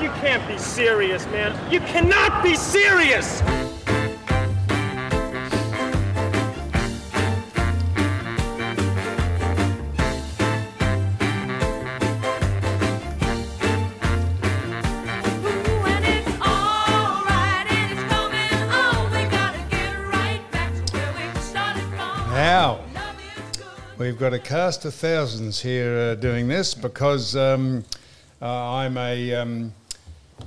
You can't be serious, man. You cannot be serious! Now, we've got a cast of thousands here uh, doing this because um, uh, I'm a um,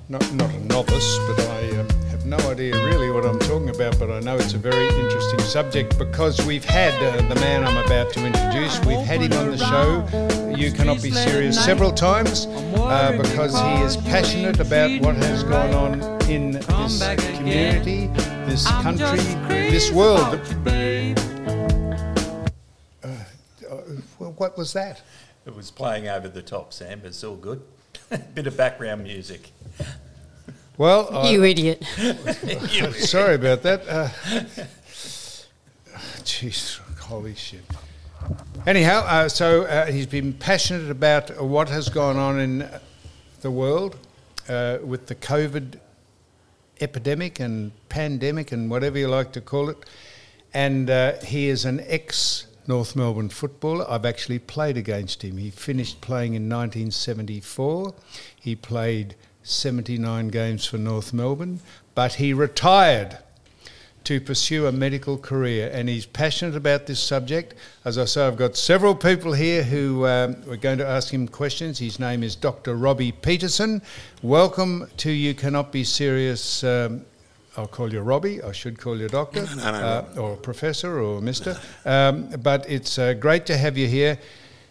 not not a novice, but I um, have no idea really what I'm talking about. But I know it's a very interesting subject because we've had uh, the man I'm about to introduce. We've had him on the show. You cannot be serious several times uh, because he is passionate about what has gone on in this community, this country, this world. Well, what was that? It was playing over the top, Sam, but it's all good. Bit of background music. Well, I, You idiot. sorry about that. Uh, Jeez, holy shit. Anyhow, uh, so uh, he's been passionate about what has gone on in the world uh, with the COVID epidemic and pandemic and whatever you like to call it. And uh, he is an ex North Melbourne footballer. I've actually played against him. He finished playing in 1974. He played 79 games for North Melbourne, but he retired to pursue a medical career, and he's passionate about this subject. As I say, I've got several people here who um, we're going to ask him questions. His name is Dr. Robbie Peterson. Welcome to You Cannot Be Serious. Um, I'll call you Robbie. I should call you Doctor, No, no, no, uh, or Professor, or Mister. Um, but it's uh, great to have you here.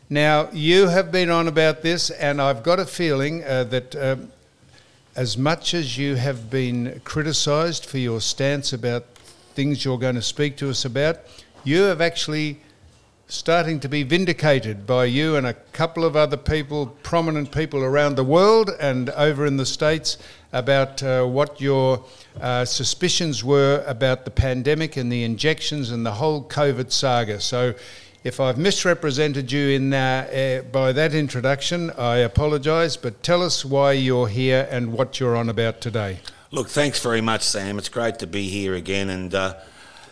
Now, you have been on about this, and I've got a feeling uh, that um, as much as you have been criticised for your stance about things you're going to speak to us about, you have actually starting to be vindicated by you and a couple of other people, prominent people around the world and over in the States, about uh, what your uh, suspicions were about the pandemic and the injections and the whole COVID saga. So, if I've misrepresented you in uh, by that introduction, I apologise. But tell us why you're here and what you're on about today. Look, thanks very much, Sam. It's great to be here again. And uh,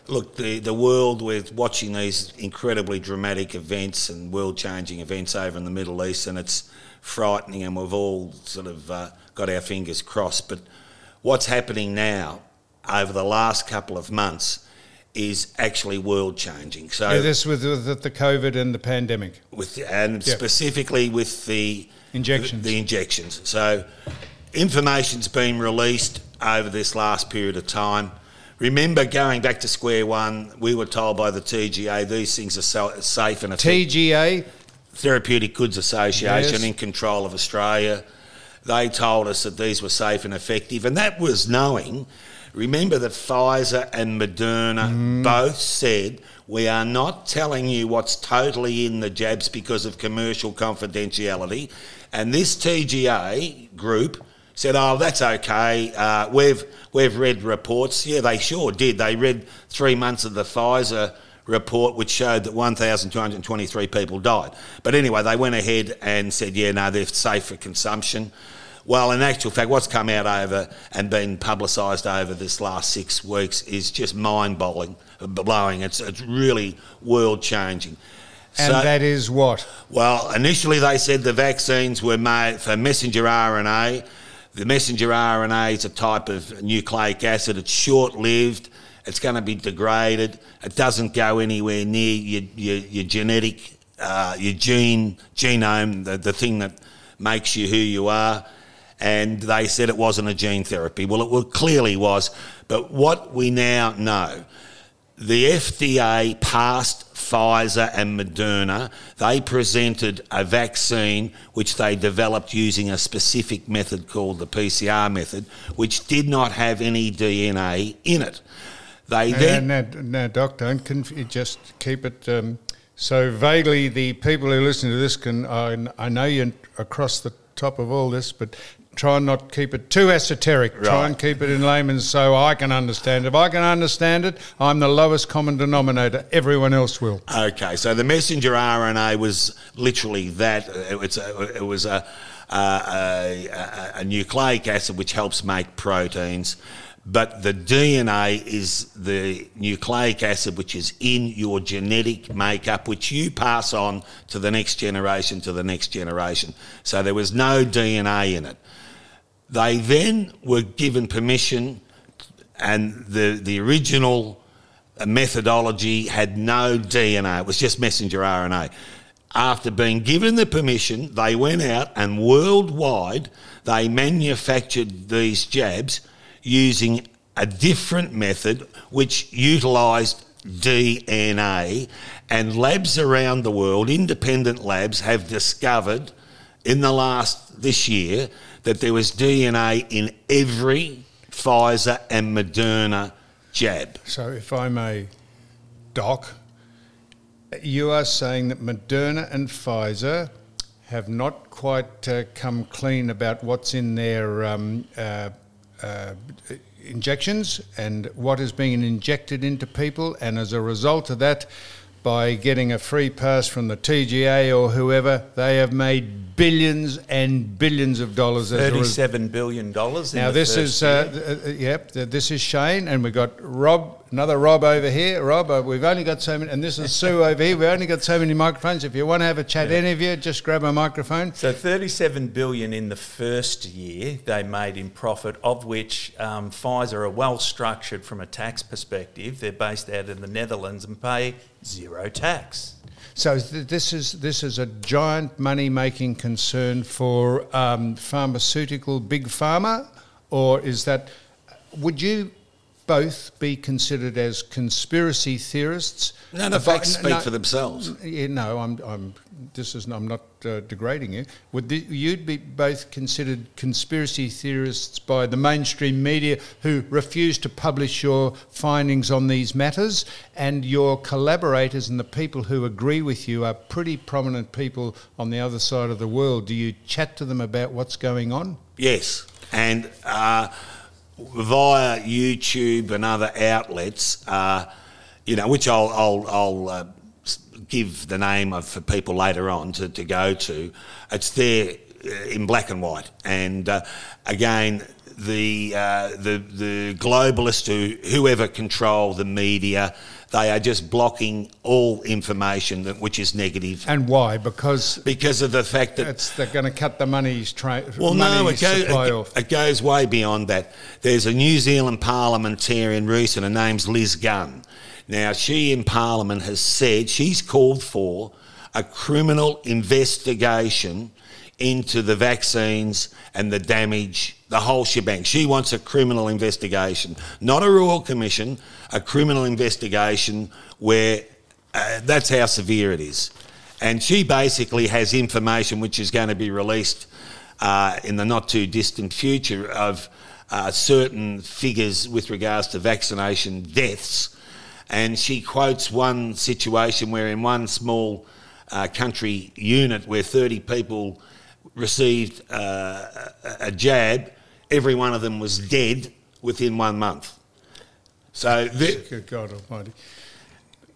look, the, the world, we're watching these incredibly dramatic events and world changing events over in the Middle East, and it's frightening, and we've all sort of uh, got our fingers crossed. But what's happening now over the last couple of months is actually world changing. So, Yeah, this with, with the COVID and the pandemic. with and specifically with the Injections. The, injections. So, information's been released over this last period of time. Remember, going back to square one, we were told by the TGA these things are so, safe and effective. TGA, Therapeutic Goods Association Yes. in control of Australia. They told us that these were safe and effective, and that was knowing. Remember that Pfizer and Moderna Mm. both said we are not telling you what's totally in the jabs because of commercial confidentiality. And this TGA group said, "Oh, that's okay. Uh, we've we've read reports. Yeah, they sure did. They read three months of the Pfizer." report which showed that 1,223 people died. But anyway, they went ahead and said, yeah, no, they're safe for consumption. Well, in actual fact, what's come out over and been publicised over this last six weeks is just mind-blowing. Blowing. It's, it's really world-changing. and So- that is what? well, initially they said the vaccines were made for messenger RNA. The messenger RNA is a type of nucleic acid. It's short-lived. It's going to be degraded. It doesn't go anywhere near your, your, your genetic, uh, your gene genome, the, the thing that makes you who you are. And they said it wasn't a gene therapy. Well, it clearly was. But what we now know, the FDA passed Pfizer and Moderna. They presented a vaccine which they developed using a specific method called the PCR method, which did not have any DNA in it. They then. No, no, no, Doc, don't conf- just keep it um, so vaguely. The people who listen to this can, I, I know you're across the top of all this, but try and not keep it too esoteric. Try and keep it in layman's so I can understand. If I can understand it, I'm the lowest common denominator. Everyone else will. Okay, so the messenger RNA was literally that. It's a, it was a, a, a, a nucleic acid which helps make proteins. But the DNA is the nucleic acid which is in your genetic makeup, which you pass on to the next generation, to the next generation. So there was no DNA in it. They then were given permission, and the, the original methodology had no DNA, it was just messenger RNA. After being given the permission, they went out and worldwide they manufactured these jabs using a different method which utilised DNA, and labs around the world, independent labs, have discovered in the last this year that there was DNA in every Pfizer and Moderna jab. So, if I may, Doc, you are saying that Moderna and Pfizer have not quite uh, come clean about what's in their um, uh, uh, injections and what is being injected into people, and as a result of that, by getting a free pass from the TGA or whoever, they have made billions and billions of dollars. as a res- Thirty-seven billion dollars. Now this is uh, th- uh, yep. th- This is Shane, and we've got Rob, another Rob over here. Rob, uh, we've only got so many, and this is Sue over here. We've only got so many microphones. If you want to have a chat, any of you, just grab a microphone. So 37 billion in the first year they made in profit, of which um, Pfizer are well structured from a tax perspective. They're based out in the Netherlands and pay zero tax. So th- this is this is a giant money making concern for um, pharmaceutical big pharma, or is that? Would you both be considered as conspiracy theorists? No, the About- facts speak no- for themselves. Yeah, no, I'm. I'm. This is. I'm not uh, degrading you. Would the, you'd be both considered conspiracy theorists by the mainstream media who refuse to publish your findings on these matters, and your collaborators and the people who agree with you are pretty prominent people on the other side of the world. Do you chat to them about what's going on? Yes, and uh, via YouTube and other outlets, uh, you know, which I'll I'll, I'll uh, give the name of for people later on to, to go to. It's there uh, in black and white, and uh, again. The, uh, the the globalists who whoever control the media, they are just blocking all information that which is negative. And why? Because because of the fact that they're going to cut the money's tra- well, no, it, go, it, it goes way beyond that. There's a New Zealand parliamentarian recent, her name's Liz Gunn. Now, she in Parliament has said she's called for a criminal investigation into the vaccines and the damage, the whole shebang. She wants a criminal investigation, not a royal commission, a criminal investigation where uh, that's how severe it is. And she basically has information which is going to be released uh, in the not too distant future of uh, certain figures with regards to vaccination deaths. And she quotes one situation where, in one small uh, country unit where 30 people received uh, a, a jab, every one of them was dead within one month. So, Good God Almighty!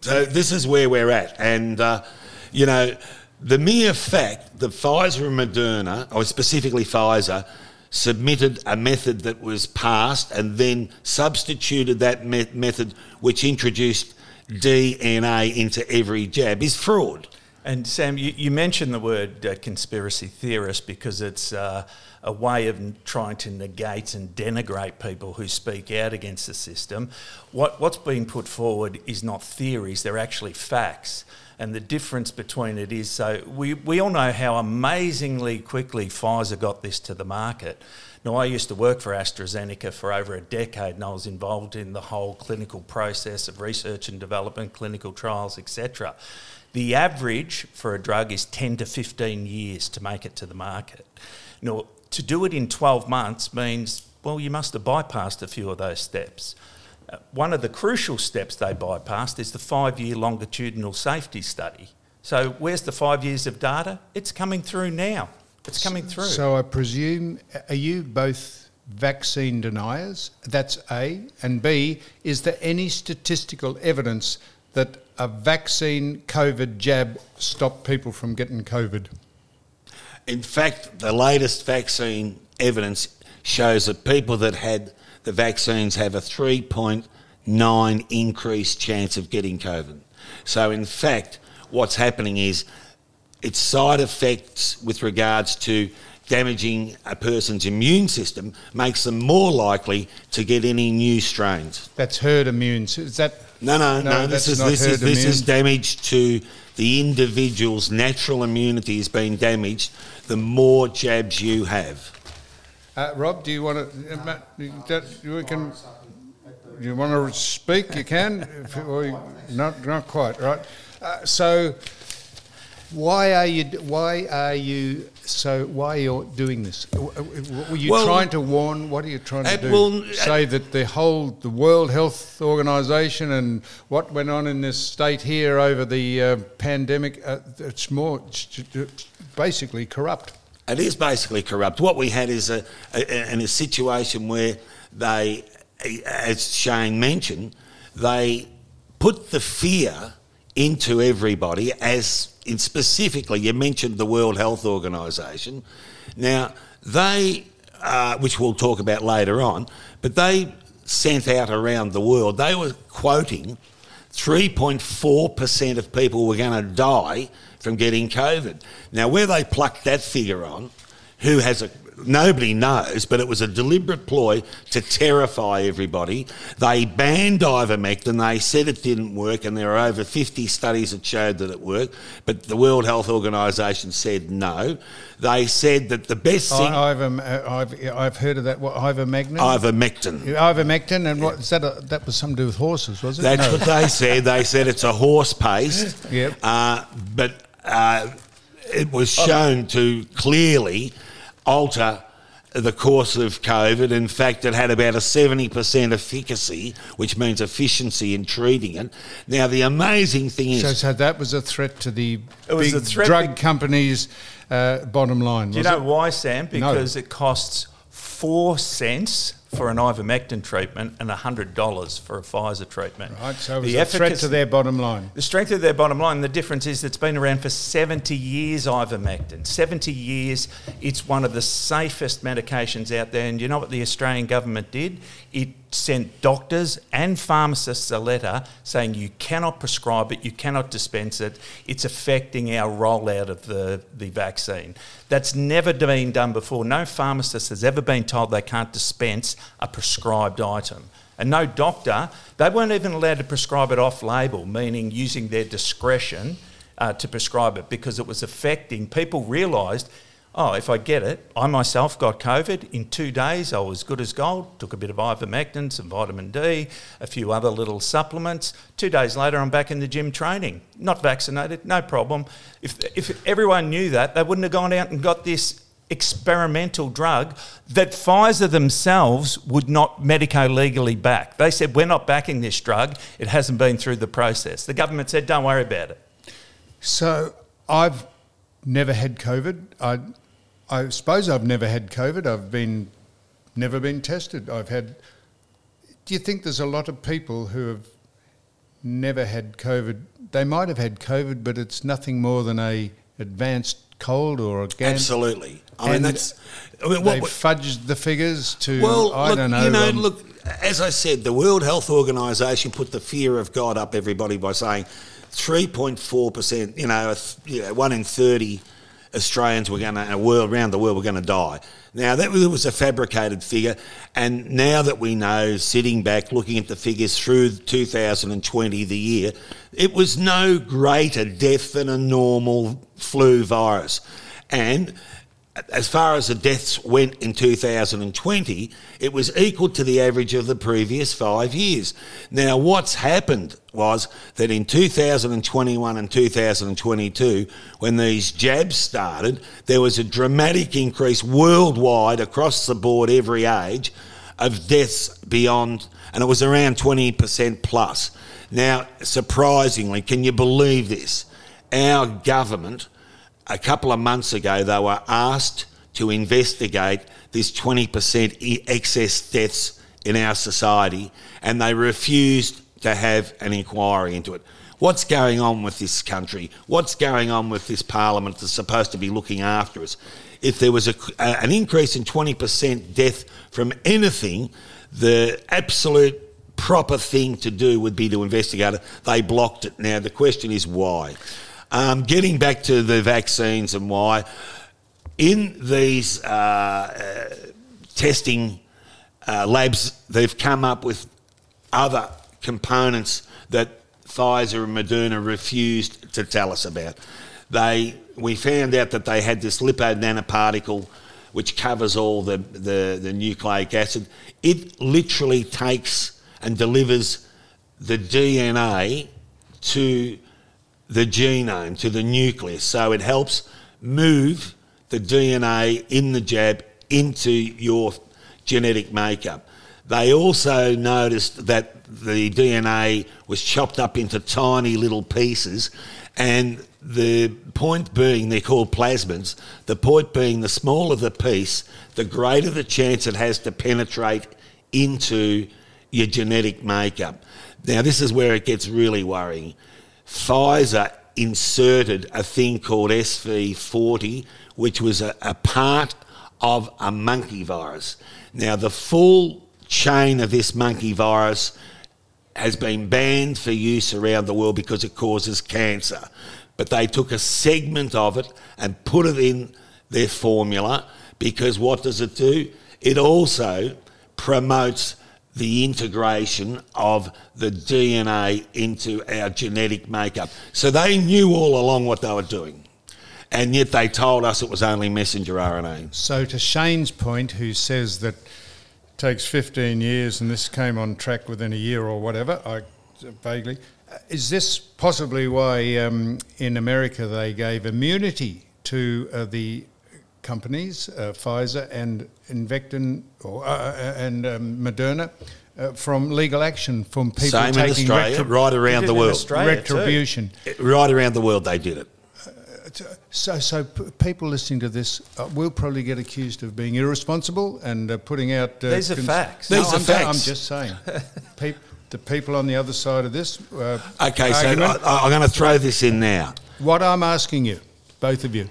so this is where we're at, and uh, you know, the mere fact that Pfizer and Moderna, or specifically Pfizer, submitted a method that was passed and then substituted that me- method, which introduced DNA into every jab, is fraud. And Sam, you, you mentioned the word uh, conspiracy theorist because it's uh, a way of trying to negate and denigrate people who speak out against the system. What, what's being put forward is not theories, they're actually facts. And the difference between it is so we, we all know how amazingly quickly Pfizer got this to the market. Now, I used to work for AstraZeneca for over a decade and I was involved in the whole clinical process of research and development, clinical trials, etc. The average for a drug is 10 to 15 years to make it to the market. Now, to do it in 12 months means, well, you must have bypassed a few of those steps. Uh, one of the crucial steps they bypassed is the five year longitudinal safety study. So, where's the five years of data? It's coming through now. It's coming through. So I presume, are you both vaccine deniers? That's A. And B, is there any statistical evidence that a vaccine COVID jab stop people from getting COVID? In fact, the latest vaccine evidence shows that people that had the vaccines have a 3.9 increased chance of getting COVID. So, in fact, what's happening is its side effects with regards to damaging a person's immune system makes them more likely to get any new strains. That's herd immune. Is that No, no, no. No, this is this is herd this is damage to the individual's natural immunity has been damaged. The more jabs you have. Uh, Rob, do you want to? Uh, Matt, you, that, you can. You want to speak? You can. Or you, not, not quite. Right. Uh, so, why are you? Why are you? So, why are you doing this? Uh, uh, Were you Well, trying to warn? What are you trying to uh, do? well, uh, Say that the whole the World Health Organization and what went on in this state here over the uh, pandemic. Uh, it's more it's basically corrupt. It is basically corrupt. What we had is a, a, in a situation where they, as Shane mentioned, they put the fear into everybody. As in specifically, you mentioned the World Health Organization. Now they, uh, which we'll talk about later on, but they sent out around the world. They were quoting 3.4% of people were going to die from getting COVID. Now, where they plucked that figure on, who has a nobody knows, but it was a deliberate ploy to terrify everybody. They banned ivermectin. They said it didn't work, and there are over 50 studies that showed that it worked. But the World Health Organization said no. They said that the best thing, I, I've, I've I've heard of that. What ivermectin? ivermectin. Ivermectin, and what is that? A, that was something to do with horses, was it? That's No. what they said. They said it's a horse paste. Yep. Uh, but uh, it was shown to clearly alter the course of COVID. In fact, it had about a 70% efficacy, which means efficiency in treating it. Now, the amazing thing is. So, so that was a threat to the It was big a threat drug be- companies' uh, bottom line. Do you know it? why, Sam? Because it costs four cents for an ivermectin treatment and $100 for a Pfizer treatment. Right, so it was The a threat to their bottom line. The strength of their bottom line, the difference is it's been around for 70 years, ivermectin. 70 years, it's one of the safest medications out there. And you know what the Australian government did? It sent doctors and pharmacists a letter saying you cannot prescribe it, you cannot dispense it, it's affecting our rollout of the, the vaccine. That's never been done before. No pharmacist has ever been told they can't dispense a prescribed item. And no doctor, they weren't even allowed to prescribe it off label, meaning using their discretion uh, to prescribe it because it was affecting. People realised, oh, if I get it, I myself got COVID. In two days, I was good as gold, took a bit of ivermectin, some vitamin D, a few other little supplements. Two days later, I'm back in the gym training. Not vaccinated, no problem. If, if everyone knew that, they wouldn't have gone out and got this experimental drug that Pfizer themselves would not medico legally back. They said, We're not backing this drug. It hasn't been through the process. The government said, Don't worry about it. So I've never had COVID. I, I suppose I've never had COVID. I've been never been tested. I've had. Do you think there's a lot of people who have never had COVID? They might have had COVID, but it's nothing more than a advanced cold or a Absolutely. I mean, that's. I mean, what, They've fudged the figures to. Well, I look, don't know. you know, um, look, as I said, the World Health Organization put the fear of God up everybody by saying 3.4%, you know, th- you know, one in 30 Australians were going to, world around the world were going to die. Now, that was, was a fabricated figure, and now that we know, sitting back, looking at the figures through 2020, the year, it was no greater death than a normal flu virus. And as far as the deaths went in 2020, it was equal to the average of the previous five years. Now, what's happened was that in 2021 and 2022, when these jabs started, there was a dramatic increase worldwide across the board, every age, of deaths beyond, and it was around 20% plus. Now, surprisingly, can you believe this? Our government a couple of months ago, they were asked to investigate this 20% excess deaths in our society, and they refused to have an inquiry into it. What's going on with this country? What's going on with this parliament that's supposed to be looking after us? If there was a, an increase in 20% death from anything, the absolute proper thing to do would be to investigate it. They blocked it. Now, the question is why? Um, getting back to the vaccines and why, in these uh, uh, testing uh, labs, they've come up with other components that Pfizer and Moderna refused to tell us about. They, we found out that they had this lipid nanoparticle which covers all the, the, the nucleic acid. It literally takes and delivers the DNA to the genome, to the nucleus. So it helps move the DNA in the jab into your genetic makeup. They also noticed that the DNA was chopped up into tiny little pieces, and the point being, they're called plasmids. The point being, the smaller the piece, the greater the chance it has to penetrate into your genetic makeup. Now, this is where it gets really worrying. Pfizer inserted a thing called SV40, which was a, a part of a monkey virus. Now, the full chain of this monkey virus has been banned for use around the world because it causes cancer. But they took a segment of it and put it in their formula because what does it do? It also promotes the integration of the DNA into our genetic makeup. So they knew all along what they were doing. And yet they told us it was only messenger RNA. So, to Shane's point, who says that it takes 15 years and this came on track within a year or whatever, I vaguely. Uh, is this possibly why um, in America they gave immunity to uh, the companies, uh, Pfizer and Invectin or, uh, uh and um, Moderna, uh, from legal action from people Same taking in Australia, right around the world. Retribution. Right around the world they did it. So, so p- people listening to this uh, will probably get accused of being irresponsible and uh, putting out. Uh, These are cons- facts. No, These I'm, are facts. I'm just saying. Pe- the people on the other side of this. Uh, okay, argument, so I, I'm going to throw this in now. What I'm asking you, both of you,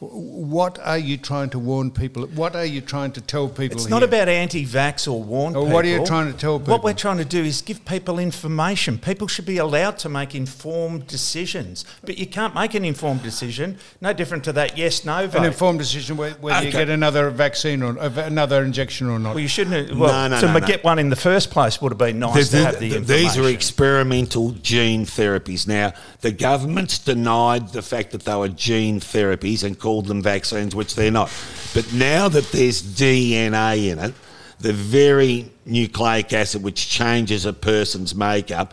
what are you trying to warn people? What are you trying to tell people? It's here? not about anti-vax or warn or people. What are you trying to tell people? What we're trying to do is give people information. People should be allowed to make informed decisions, but you can't make an informed decision. No different to that yes no vote. An informed decision whether okay. you get another vaccine or uh, another injection or not. Well, you shouldn't. Uh, well, no, no, to no, get no. one in the first place would have been nice the, the, to have the, the information. These are experimental gene therapies. Now, the government's denied the fact that they were gene therapies and called them vaccines which they're not. But now that there's DNA in it, the very nucleic acid which changes a person's makeup,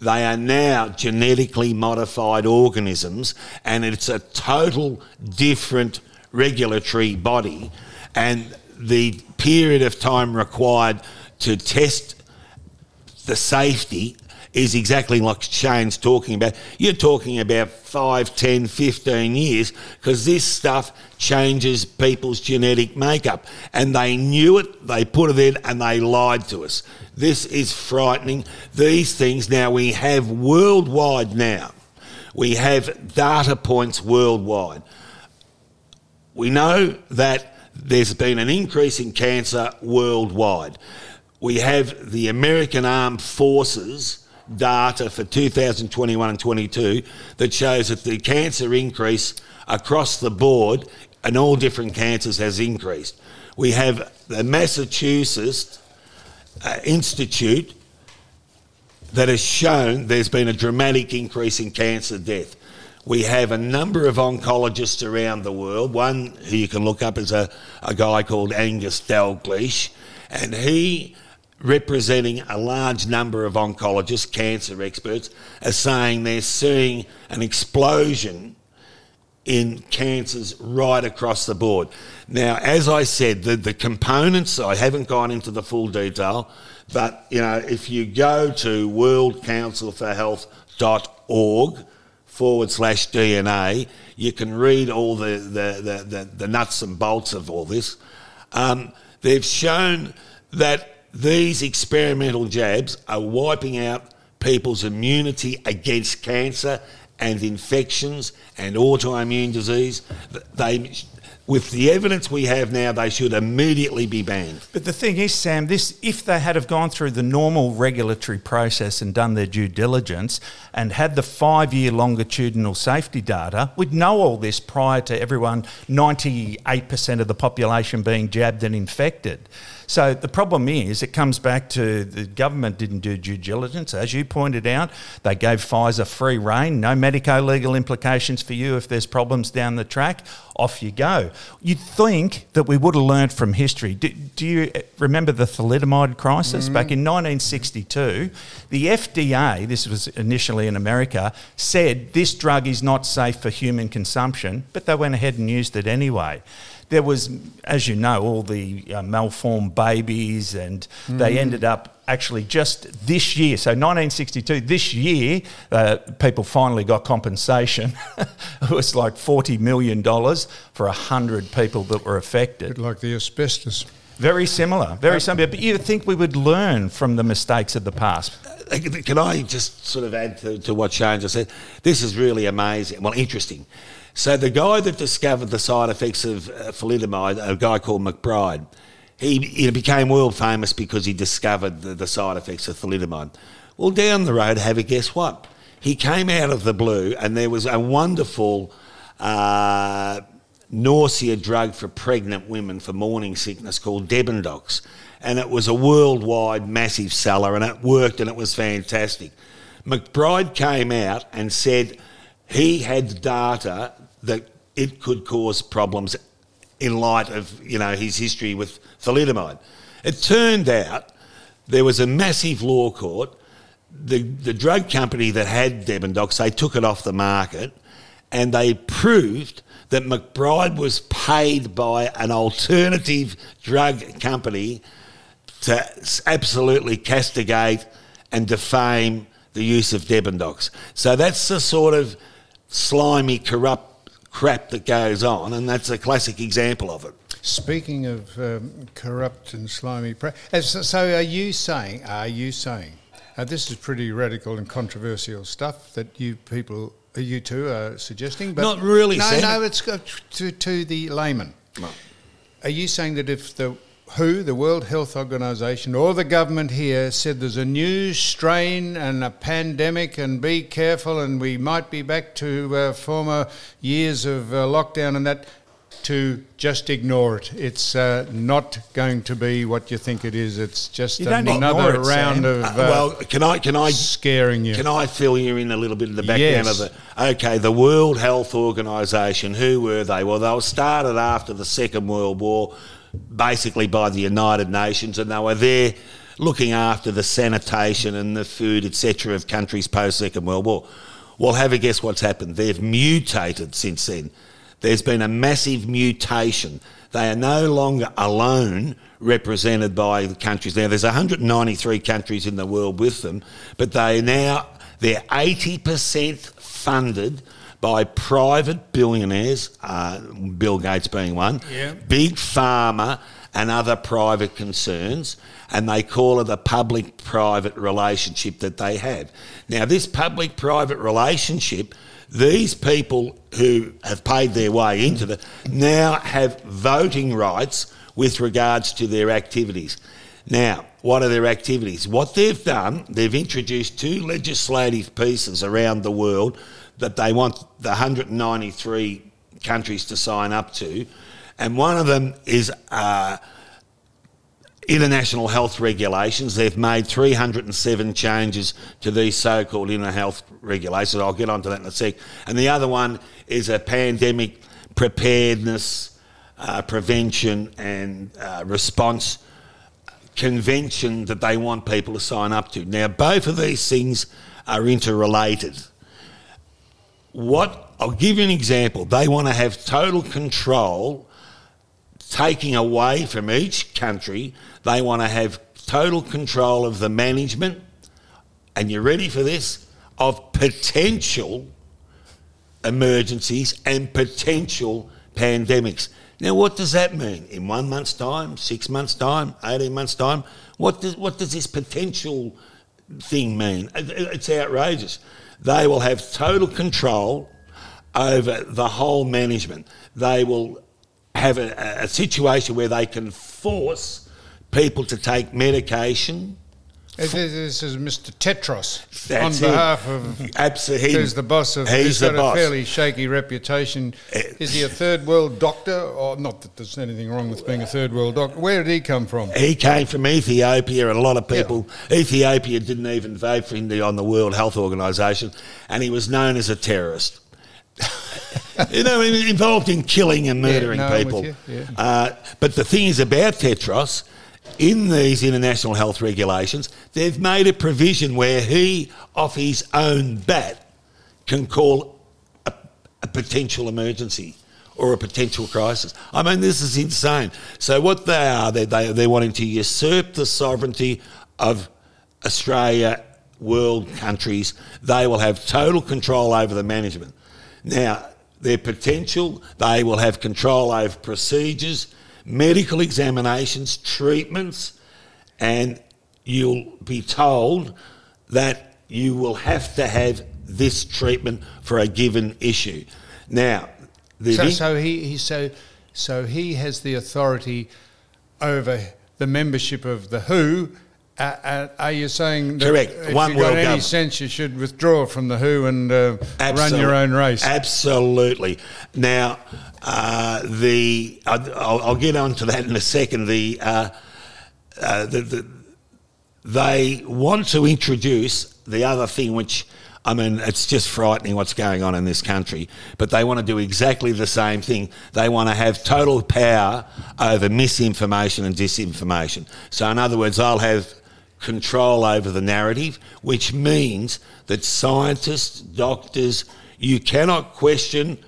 they are now genetically modified organisms, and it's a total different regulatory body. And the period of time required to test the safety is exactly like Shane's talking about. You're talking about 5, 10, 15 years because this stuff changes people's genetic makeup. And they knew it, they put it in, and they lied to us. This is frightening. These things now we have worldwide now. We have data points worldwide. We know that there's been an increase in cancer worldwide. We have the American Armed Forces data for 2021 and 22 that shows that the cancer increase across the board and all different cancers has increased. We have the Massachusetts uh, Institute that has shown there's been a dramatic increase in cancer death. We have a number of oncologists around the world. One who you can look up is a, a guy called Angus Dalgleish, and he representing a large number of oncologists, cancer experts, are saying they're seeing an explosion in cancers right across the board. Now, as I said, the, the components, I haven't gone into the full detail, but you know, if you go to worldcouncilforhealth.org forward slash DNA, you can read all the, the, the, the, the nuts and bolts of all this. Um, they've shown that these experimental jabs are wiping out people's immunity against cancer and infections and autoimmune disease. They, with the evidence we have now, they should immediately be banned. But the thing is, Sam, this if they had have gone through the normal regulatory process and done their due diligence and had the five-year longitudinal safety data, we'd know all this prior to everyone, 98% of the population being jabbed and infected. So the problem is, it comes back to the government didn't do due diligence. As you pointed out, they gave Pfizer free rein, no medico legal implications for you if there's problems down the track. Off you go. You'd think that we would have learned from history. Do, do you remember the thalidomide crisis mm. back in 1962? The FDA, this was initially in America, said this drug is not safe for human consumption, but they went ahead and used it anyway there was, as you know, all the uh, malformed babies, and mm. they ended up actually just this year, so 1962, this year, uh, people finally got compensation. it was like $40 million for 100 people that were affected. like the asbestos. Very similar, very uh, similar. But you think we would learn from the mistakes of the past? Uh, can I just sort of add to, to what Shane just said? This is really amazing, well, interesting. So the guy that discovered the side effects of uh, thalidomide, a guy called McBride, he, he became world famous because he discovered the, the side effects of thalidomide. Well, down the road, have a guess what? He came out of the blue, and there was a wonderful uh, nausea drug for pregnant women for morning sickness called Debendox. And it was a worldwide massive seller, and it worked, and it was fantastic. McBride came out and said he had data that it could cause problems in light of you know his history with thalidomide. It turned out there was a massive law court. The the drug company that had Debendox, they took it off the market, and they proved that McBride was paid by an alternative drug company to absolutely castigate and defame the use of Debendox. So that's the sort of slimy, corrupt crap that goes on, and that's a classic example of it. Speaking of um, corrupt and slimy, uh, so are you saying? Are you saying? Uh, this is pretty radical and controversial stuff that you people, uh, you two, are suggesting. But not really. No, Sam. no. It's to to the layman. No. Are you saying that if the WHO, the World Health Organization, or the government here said there's a new strain and a pandemic, and be careful, and we might be back to uh, former years of uh, lockdown, and that to just ignore it. It's uh, not going to be what you think it is. It's just another it, round Sam. of uh, well. Can I can I scaring you? Can I fill you in a little bit of the background yes. of it? Okay, the World Health Organization. Who were they? Well, they were started after the Second World War basically by the United Nations, and they were there looking after the sanitation and the food, etc., of countries post Second World War. Well, have a guess what's happened? They've mutated since then. There's been a massive mutation. They are no longer alone represented by the countries. Now, there's 193 countries in the world with them, but they now they're 80% funded by private billionaires, uh, Bill Gates being one, yeah. big pharma, and other private concerns, and they call it a public private relationship that they have. Now, this public private relationship, these people who have paid their way into it now have voting rights with regards to their activities. Now, what are their activities? What they've done, they've introduced two legislative pieces around the world that they want the 193 countries to sign up to, and one of them is uh, international health regulations. They've made 307 changes to these so-called inner health regulations. I'll get onto that in a sec. And the other one is a pandemic preparedness, uh, prevention, and uh, response convention that they want people to sign up to. Now, both of these things are interrelated what I'll give you an example. They want to have total control, taking away from each country. They want to have total control of the management, and you're ready for this, of potential emergencies and potential pandemics. Now, what does that mean? In one month's time, six months' time, 18 months' time? What does, what does this potential thing mean? It's outrageous. They will have total control over the whole management. They will have a, a situation where they can force people to take medication. This is, Mr. Tedros That's on him. behalf of. Absolutely, Who's the boss of? He's he's the got boss. a fairly shaky reputation. Eh. Is he a third world doctor, or not that there's anything wrong with being a third world doctor? Where did he come from? He came from Ethiopia, a lot of people, Ethiopia didn't even vote for him on the World Health Organization, and he was known as a terrorist. you know, involved in killing and murdering no, people. yeah. Uh, but the thing is about Tedros, in these international health regulations, they've made a provision where he, off his own bat, can call a, a potential emergency or a potential crisis. I mean, this is insane. So what they are, they, they, they're wanting to usurp the sovereignty of Australia, world countries. They will have total control over the management. Now, their potential, they will have control over procedures, medical examinations, treatments, and you'll be told that you will have to have this treatment for a given issue. Now, the So, so he, he so so he has the authority over the membership of the WHO. Uh, uh, are you saying that Correct. if One you've got world any government. sense, you should withdraw from the WHO and uh, run your own race? Absolutely. Now, uh, the I'll, I'll get on to that in a second. The, uh, uh, the, the they want to introduce the other thing, which I mean, it's just frightening what's going on in this country. But they want to do exactly the same thing. They want to have total power over misinformation and disinformation. So, in other words, I'll have control over the narrative, which means that scientists, doctors, you cannot question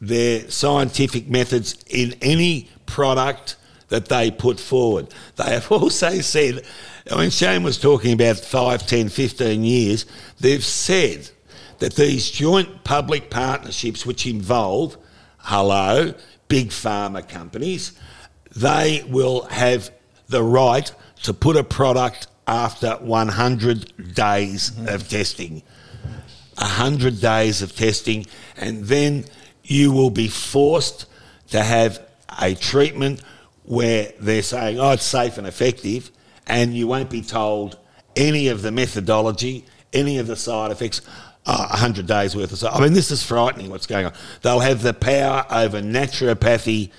their scientific methods in any product that they put forward. They have also said, I mean, Shane was talking about 5, 10, 15 years. They've said that these joint public partnerships, which involve, hello, big pharma companies, they will have the right to put a product after 100 days of testing. 100 days of testing, and then you will be forced to have a treatment where they're saying, oh, it's safe and effective, and you won't be told any of the methodology, any of the side effects. Oh, 100 days worth of. I mean, this is frightening what's going on. They'll have the power over naturopathy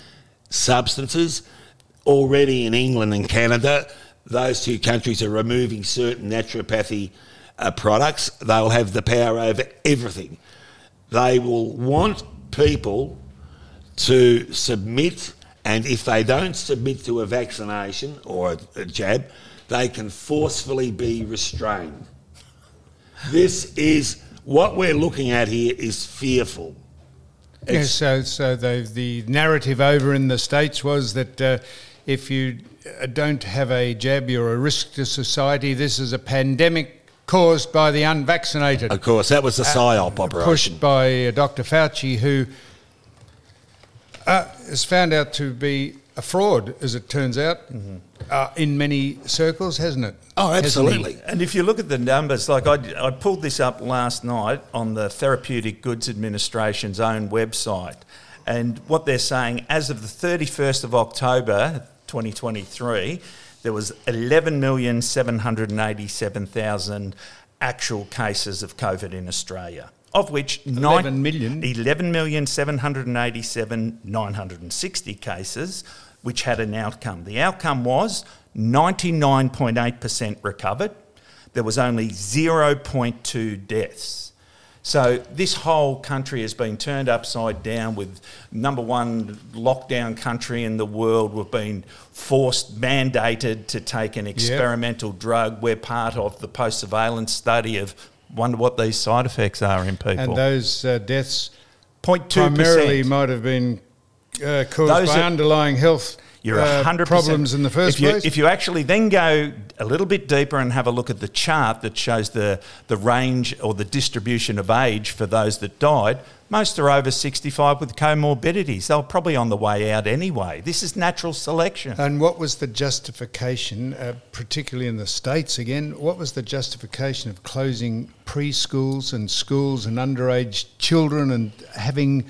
substances. Already in England and Canada, those two countries are removing certain naturopathy uh, products. They'll have the power over everything. They will want people to submit, and if they don't submit to a vaccination or a, a jab, they can forcefully be restrained. This is what we're looking at here is fearful. Yes, so so the the narrative over in the states was that uh, if you uh, don't have a jab, you're a risk to society. This is a pandemic caused by the unvaccinated. Of course, that was a psyop operation. Uh, pushed by uh, Dr. Fauci, who uh, is found out to be a fraud, as it turns out, uh, in many circles, hasn't it? Oh, absolutely. And if you look at the numbers, like I, I pulled this up last night on the Therapeutic Goods Administration's own website, and what they're saying as of the 31st of October 2023, there was 11,787,000 actual cases of COVID in Australia, of which 11 million? 11,787,960 cases which had an outcome. The outcome was 99.8% recovered. There was only 0.2 deaths. So this whole country has been turned upside down with number one lockdown country in the world. We've been forced, mandated to take an experimental drug. We're part of the post-surveillance study of wonder what these side effects are in people. And those uh, deaths 0.2%. primarily might have been uh, caused Those by are- underlying health You're uh, 100% problems in the first if you, place. If you actually then go a little bit deeper and have a look at the chart that shows the, the range or the distribution of age for those that died, most are over 65 with comorbidities. They're probably on the way out anyway. This is natural selection. And what was the justification, uh, particularly in the States again, what was the justification of closing preschools and schools and underage children and having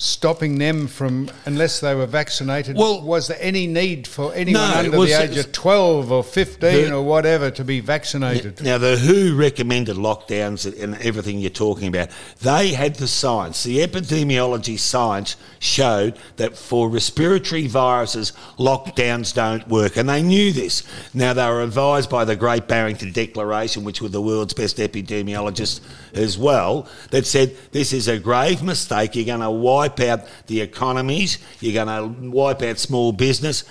stopping them from unless they were vaccinated Well- was there any need for anyone No, under was- the age of 12 or 15 The- or whatever to be vaccinated Now, the WHO recommended lockdowns and everything you're talking about. They had the science. The epidemiology science showed that for respiratory viruses, lockdowns don't work. And they knew this. Now, they were advised by the Great Barrington Declaration, which were the world's best epidemiologists as well, that said this is a grave mistake. You're going to wipe out the economies, you're going to wipe out small business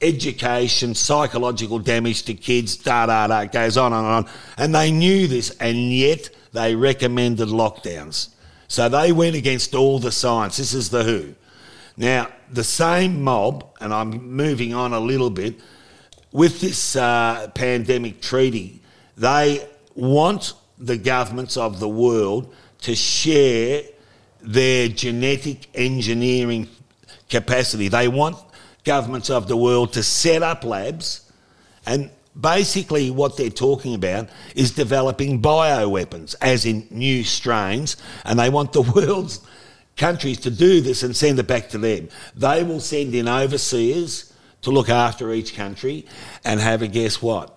education, psychological damage to kids, da da da, it goes on and on. And they knew this, and yet they recommended lockdowns. So they went against all the science. This is the WHO. Now, the same mob, and I'm moving on a little bit, with this uh, pandemic treaty, they want the governments of the world to share their genetic engineering capacity. They want governments of the world to set up labs and basically what they're talking about is developing bioweapons as in new strains and they want the world's countries to do this and send it back to them they will send in overseers to look after each country and have a guess what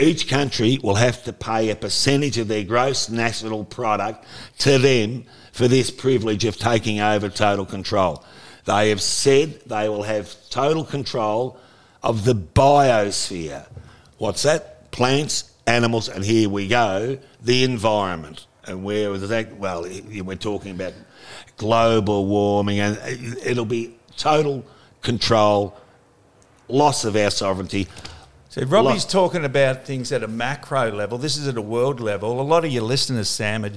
each country will have to pay a percentage of their gross national product to them for this privilege of taking over total control. They have said they will have total control of the biosphere. What's that? Plants, animals, and here we go, the environment. And where is that? Well, we're talking about global warming, and uh, it'll be total control, loss of our sovereignty. So Robbie's Lot- talking about things at a macro level. This is at a world level. A lot of your listeners, Sam, are,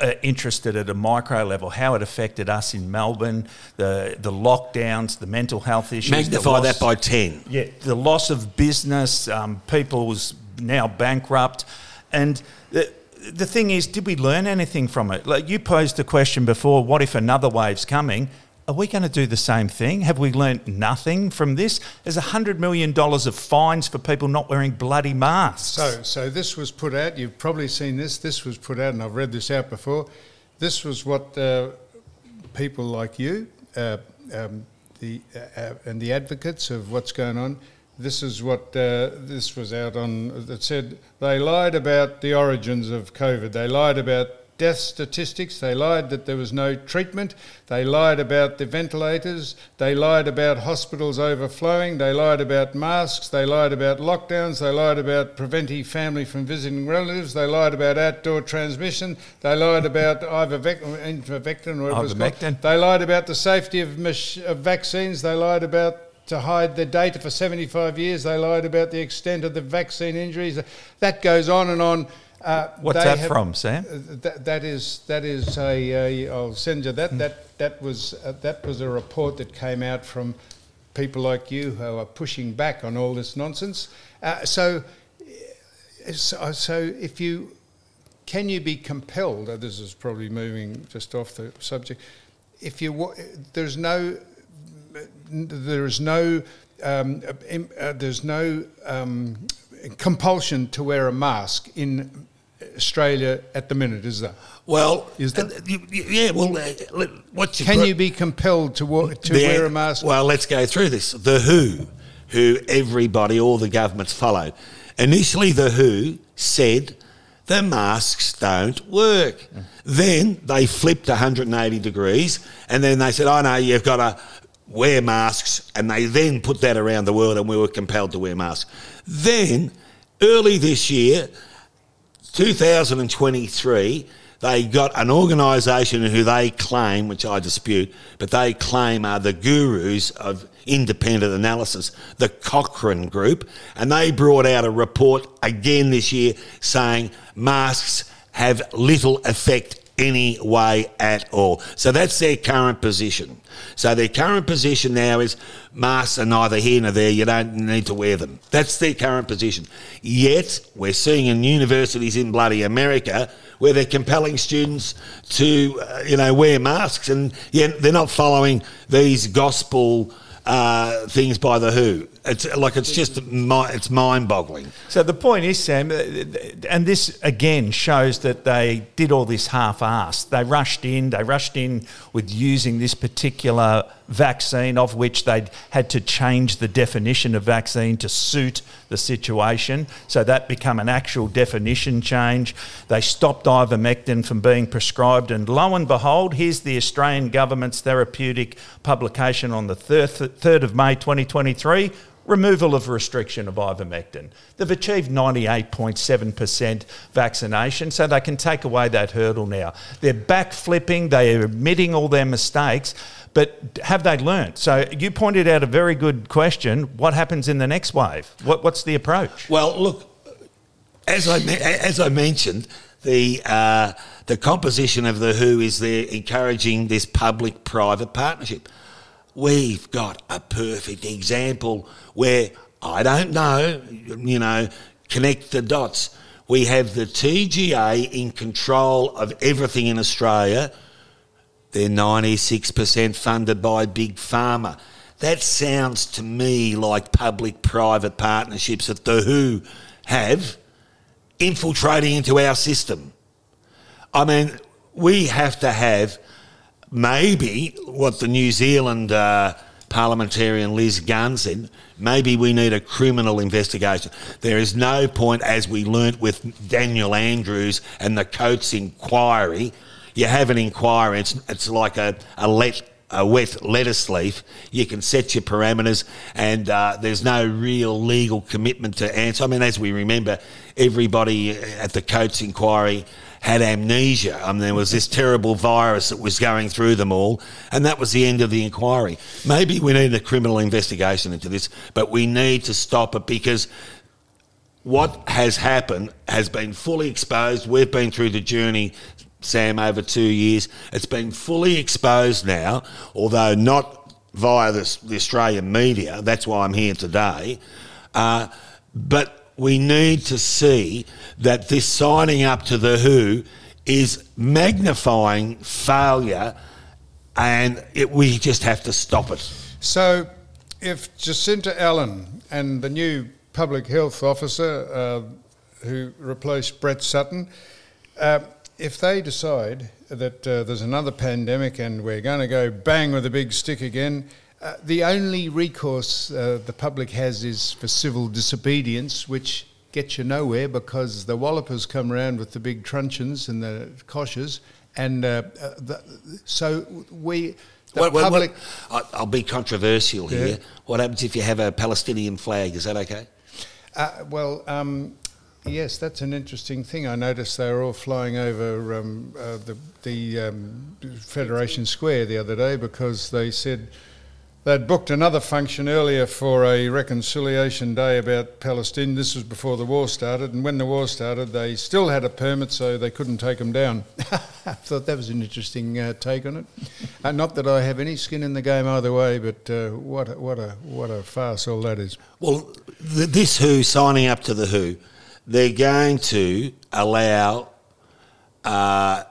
are interested at a micro level. How it affected us in Melbourne, the the lockdowns, the mental health issues. Magnify loss- that by 10. yeah, the loss of business, um, people's now bankrupt, and the the thing is, did we learn anything from it? Like you posed the question before, what if another wave's coming? Are we going to do the same thing? Have we learnt nothing from this? There's $100 million of fines for people not wearing bloody masks. So, so this was put out. You've probably seen this. This was put out, and I've read this out before. This was what uh, people like you, uh, um, the uh, uh, and the advocates of what's going on. This is what uh, this was out on. That said they lied about the origins of COVID. They lied about death statistics. They lied that there was no treatment. They lied about the ventilators. They lied about hospitals overflowing. They lied about masks. They lied about lockdowns. They lied about preventing family from visiting relatives. They lied about outdoor transmission. They lied about ivermectin, ivermectin, whatever it's called. They lied about the safety of, mach- of vaccines. They lied about to hide the data for 75 years. They lied about the extent of the vaccine injuries. That goes on and on. Uh, What's that have- from, Sam? uh, That, that is that is a. a I'll send you that. That that was uh, that was a report that came out from people like you who are pushing back on all this nonsense. Uh, so, uh, so, so if you can you be compelled? uh, This is probably moving just off the subject. If you there's no there is no um, uh, uh, there's no um, compulsion to wear a mask in Australia at the minute, is there? Well, Is there? uh, yeah, well, uh, what's your Can pro- you be compelled to wa- to The- wear a mask? Well, let's go through this. The WHO, who everybody, all the governments followed. Initially, the WHO said the masks don't work. Then they flipped 180 degrees, and then they said, "Oh no, you've got to wear masks." And they then put that around the world, and we were compelled to wear masks. Then, early this year, 2023, they got an organisation who they claim, which I dispute, but they claim are the gurus of independent analysis, the Cochrane Group, and they brought out a report again this year saying masks have little effect any way at all. So that's their current position. So their current position now is masks are neither here nor there. You don't need to wear them. That's their current position. Yet we're seeing in universities in bloody America where they're compelling students to, uh, you know, wear masks, and yet they're not following these gospel uh, things by the WHO. It's like it's just it's mind-boggling. So the point is, Sam, uh, and this again shows that they did all this half-assed. They rushed in. They rushed in with using this particular vaccine, of which they'd had to change the definition of vaccine to suit the situation. So that became an actual definition change. They stopped ivermectin from being prescribed, and lo and behold, here's the Australian government's therapeutic publication on the 3rd of May 2023 removal of restriction of ivermectin. They've achieved 98.7% vaccination, so they can take away that hurdle now. They're backflipping, they are admitting all their mistakes, but have they learnt? So you pointed out a very good question. What happens in the next wave? What, what's the approach? Well, look, as I as I mentioned, the uh, the composition of the WHO is they're encouraging this public-private partnership. We've got a perfect example where I don't know, you know, connect the dots. We have the TGA in control of everything in Australia. They're 96% funded by Big Pharma. That sounds to me like public private partnerships that the WHO have infiltrating into our system. I mean, we have to have maybe what the New Zealand uh, parliamentarian Liz Gunn said. Maybe we need a criminal investigation. There is no point, as we learnt with Daniel Andrews and the Coates inquiry. You have an inquiry; it's, it's like a, a let a wet lettuce leaf. You can set your parameters, and uh, there's no real legal commitment to answer. I mean, as we remember, everybody at the Coates inquiry had amnesia. I mean, there was this terrible virus that was going through them all, and that was the end of the inquiry. Maybe we need a criminal investigation into this, but we need to stop it because what has happened has been fully exposed. We've been through the journey, Sam, over two years. It's been fully exposed now, although not via the Australian media. That's why I'm here today. Uh, but we need to see that this signing up to the WHO is magnifying failure and it, we just have to stop it. So, if Jacinta Allan and the new public health officer uh, who replaced Brett Sutton, uh, if they decide that uh, there's another pandemic and we're going to go bang with a big stick again, uh, the only recourse uh, the public has is for civil disobedience, which gets you nowhere because the wallopers come around with the big truncheons and the koshes, and uh, uh, the, so we. The What- what- public, what- I- I'll be controversial here. What happens if you have a Palestinian flag? Is that okay? Uh, well, um, yes, that's an interesting thing. I noticed they were all flying over um, uh, the, the um, Federation Square the other day because they said they'd booked another function earlier for a reconciliation day about Palestine. This was before the war started, and when the war started, they still had a permit, so they couldn't take them down. I thought that was an interesting uh, take on it. Uh, not that I have any skin in the game either way, but uh, what a, what a what a farce all that is. Well, th- this WHO signing up to the WHO, they're going to allow uh,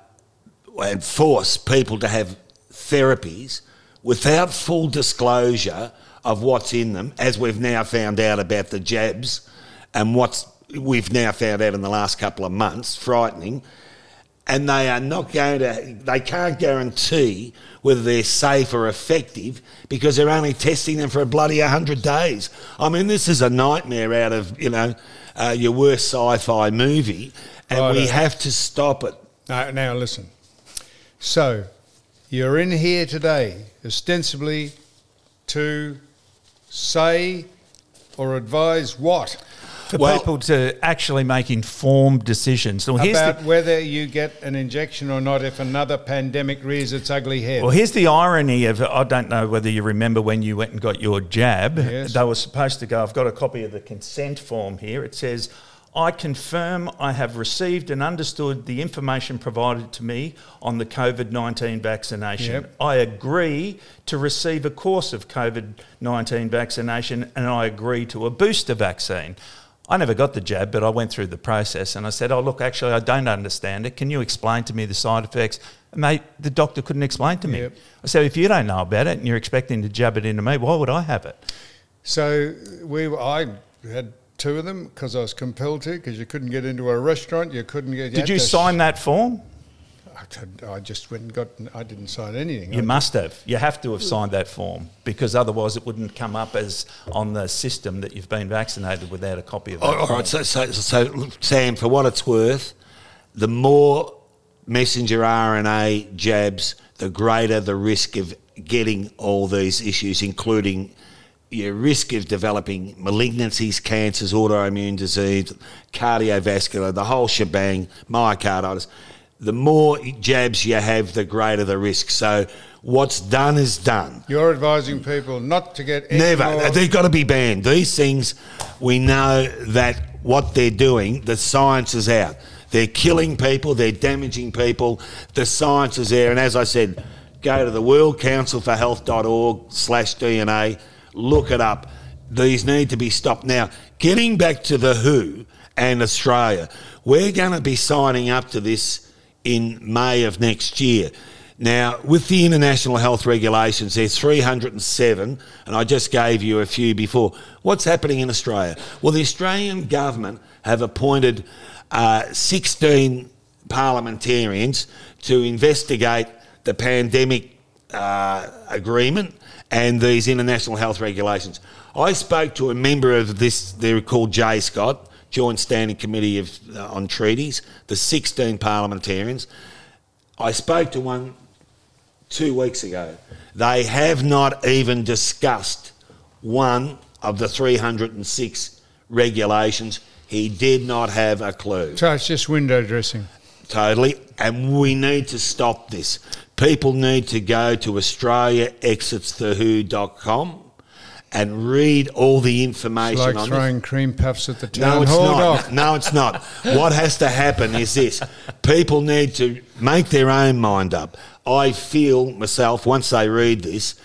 and force people to have therapies without full disclosure of what's in them, as we've now found out about the jabs and what's we've now found out in the last couple of months, frightening. And they are not going to, they can't guarantee whether they're safe or effective because they're only testing them for a bloody 100 days. I mean, this is a nightmare out of, you know, uh, your worst sci fi movie, and we Righto. have to stop it. Now, now listen. So, you're in here today ostensibly to say or advise what For Well- people to actually make informed decisions. Well, here's about the, whether you get an injection or not if another pandemic rears its ugly head. Well, here's the irony of I don't know whether you remember when you went and got your jab. Yes. They were supposed to go. I've got a copy of the consent form here. It says, I confirm I have received and understood the information provided to me on the COVID 19 vaccination. Yep. I agree to receive a course of COVID 19 vaccination and I agree to a booster vaccine. I never got the jab, but I went through the process and I said, Oh, look, actually, I don't understand it. Can you explain to me the side effects? Mate, the doctor couldn't explain to me. Yep. I said, If you don't know about it and you're expecting to jab it into me, why would I have it? So we, I had two of them because I was compelled to because you couldn't get into a restaurant. You couldn't get. Did had you to- sign that form? I, I just went and got. I didn't sign anything. You I- must have. You have to have signed that form because otherwise it wouldn't come up as on the system that you've been vaccinated without a copy of that. All all form. so, so, so Sam, for what it's worth, the more messenger RNA jabs, the greater the risk of getting all these issues, including your risk of developing malignancies, cancers, autoimmune disease, cardiovascular, the whole shebang, myocarditis. The more jabs you have, the greater the risk. So what's done is done. You're advising people not to get any Never. more- They've got to be banned. These things, we know that what they're doing, the science is out. They're killing people, they're damaging people. The science is there. And as I said, go to the World Council for Health.org slash DNA, look it up. These need to be stopped. Now, getting back to the WHO and Australia, we're going to be signing up to this in May of next year. Now, with the international health regulations, there's 307, and I just gave you a few before. What's happening in Australia? Well, the Australian government have appointed uh, 16 parliamentarians to investigate the pandemic uh, agreement and these international health regulations. I spoke to a member of this, they're called JSCOT, Joint Standing Committee of, uh, on Treaties, the 16 parliamentarians. I spoke to one two weeks ago. They have not even discussed one of the 306 regulations. He did not have a clue. So it's just window dressing. Totally. And we need to stop this. People need to go to australiaexitsthewho.com and read all the It's information like on throwing this. cream puffs at the town No, it's hall not. dock. No, it's not. What has to happen is this people need to make their own mind up. I feel myself, once they read this,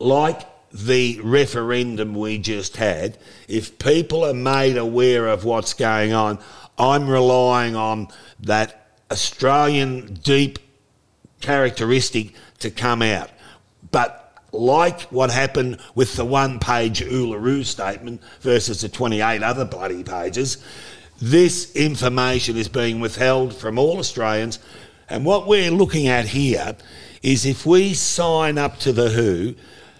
like the referendum we just had, if people are made aware of what's going on, I'm relying on that Australian deep characteristic to come out. But like what happened with the one page Uluru statement versus the 28 other bloody pages, this information is being withheld from all Australians. And what we're looking at here is if we sign up to the WHO,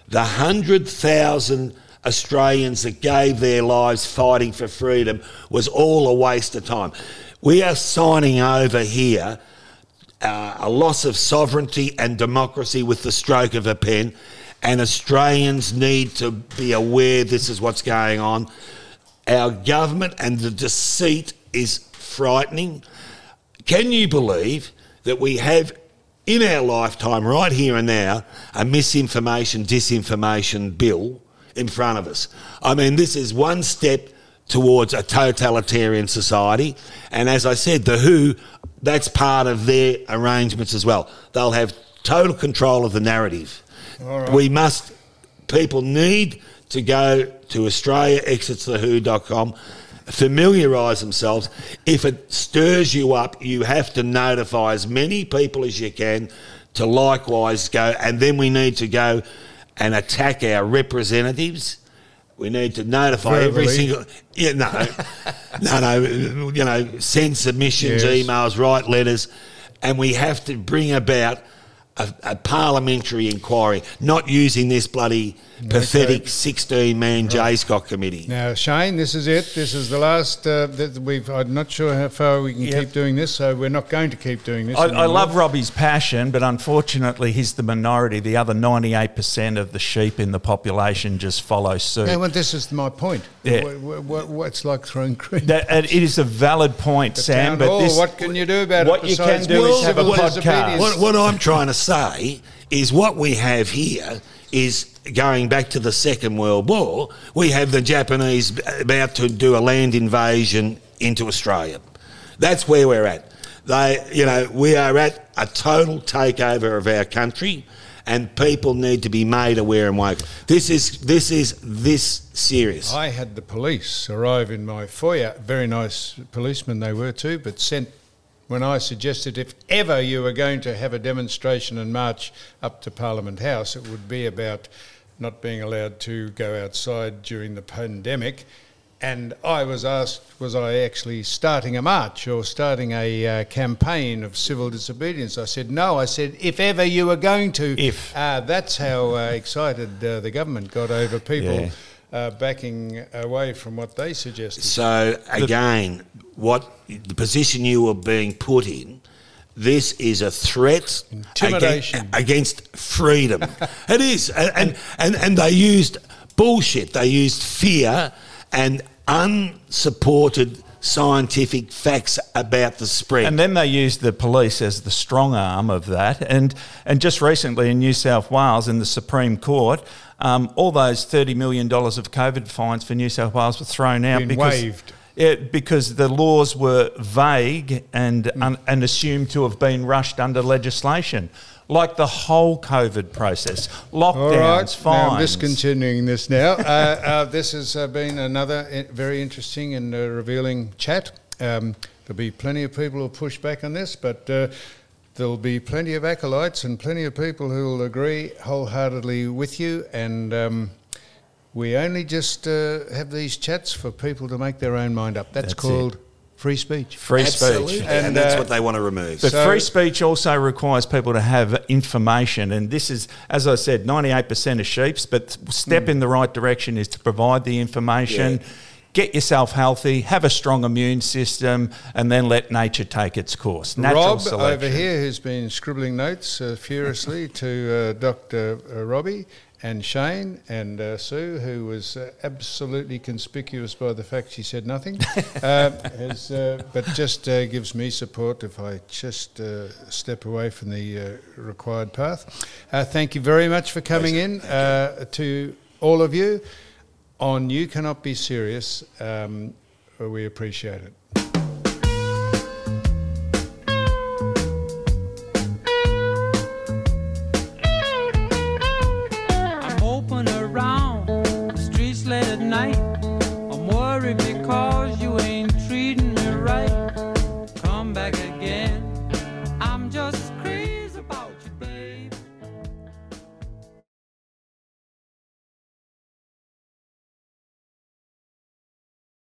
the 100,000 Australians that gave their lives fighting for freedom was all a waste of time. We are signing over here uh, a loss of sovereignty and democracy with the stroke of a pen, and Australians need to be aware this is what's going on. Our government and the deceit is frightening. Can you believe that we have in our lifetime, right here and now, a misinformation, disinformation bill in front of us? I mean, this is one step towards a totalitarian society. And as I said, the WHO, that's part of their arrangements as well. They'll have total control of the narrative. We must, people need to go to AustraliaExitsTheWho.com, familiarise themselves. If it stirs you up, you have to notify as many people as you can to likewise go. And then we need to go and attack our representatives. We need to notify every single. Yeah, no, no, no. You know, send submissions, Yes. emails, write letters, and we have to bring about a, a parliamentary inquiry, not using this bloody pathetic sixteen-man JSCOT committee. Now, Shane, this is it. This is the last. Uh, that we've. I'm not sure how far we can Yep. keep doing this, so we're not going to keep doing this. I, I love Robbie's passion, but unfortunately, he's the minority. The other 98% of the sheep in the population just follow suit. Yeah, well, this is my point. Yeah. What, what, what, what's like throwing cream? That, and it is a valid point, Sam. but hall, this, what can you do about it what you can besides do is have a podcast. What, what I'm trying to say is what we have here is going back to the Second World War, we have the Japanese about to do a land invasion into Australia. That's where we're at. They, you know, we are at a total takeover of our country, and people need to be made aware and woke. This is this is this serious. I had the police arrive in my foyer. Very nice policemen they were too, but sent when I suggested if ever you were going to have a demonstration and march up to Parliament House, it would be about not being allowed to go outside during the pandemic. And I was asked, was I actually starting a march or starting a uh, campaign of civil disobedience? I said, no. I said, if ever you were going to. If. Uh, that's how uh, excited uh, the government got over people Yeah. uh, backing away from what they suggested. So again, what the position you were being put in, this is a threat Intimidation. aga- against freedom. it is, and, and and and they used bullshit. They used fear and unsupported scientific facts about the spread. And then they used the police as the strong arm of that. And and just recently in New South Wales, in the Supreme Court, um, all those thirty million dollars of COVID fines for New South Wales were thrown out Been because. waived. Yeah, because the laws were vague and Hmm. un, and assumed to have been rushed under legislation, like the whole COVID process, All lockdowns, right, now. I'm discontinuing this now. uh, uh, this has uh, been another very interesting and uh, revealing chat. Um, there'll be plenty of people who'll push back on this, but uh, there'll be plenty of acolytes and plenty of people who will agree wholeheartedly with you. And um, we only just uh, have these chats for people to make their own mind up. That's, That's called free speech. free Absolutely, speech. and, And, that's uh, what they want to remove. But So- free speech also requires people to have information, and this is, as I said, ninety-eight percent of sheep's. But step Hmm. in the right direction is to provide the information. Yeah. Get yourself healthy, have a strong immune system, and then let nature take its course. Natural Rob selection. over here, who's been scribbling notes uh, furiously to uh, Dr. Uh, Robbie and Shane and uh, Sue, who was uh, absolutely conspicuous by the fact she said nothing, uh, has, uh, but just uh, gives me support if I just uh, step away from the uh, required path. Uh, thank you very much for coming in uh, to all of you on You Cannot Be Serious. Um, we appreciate it.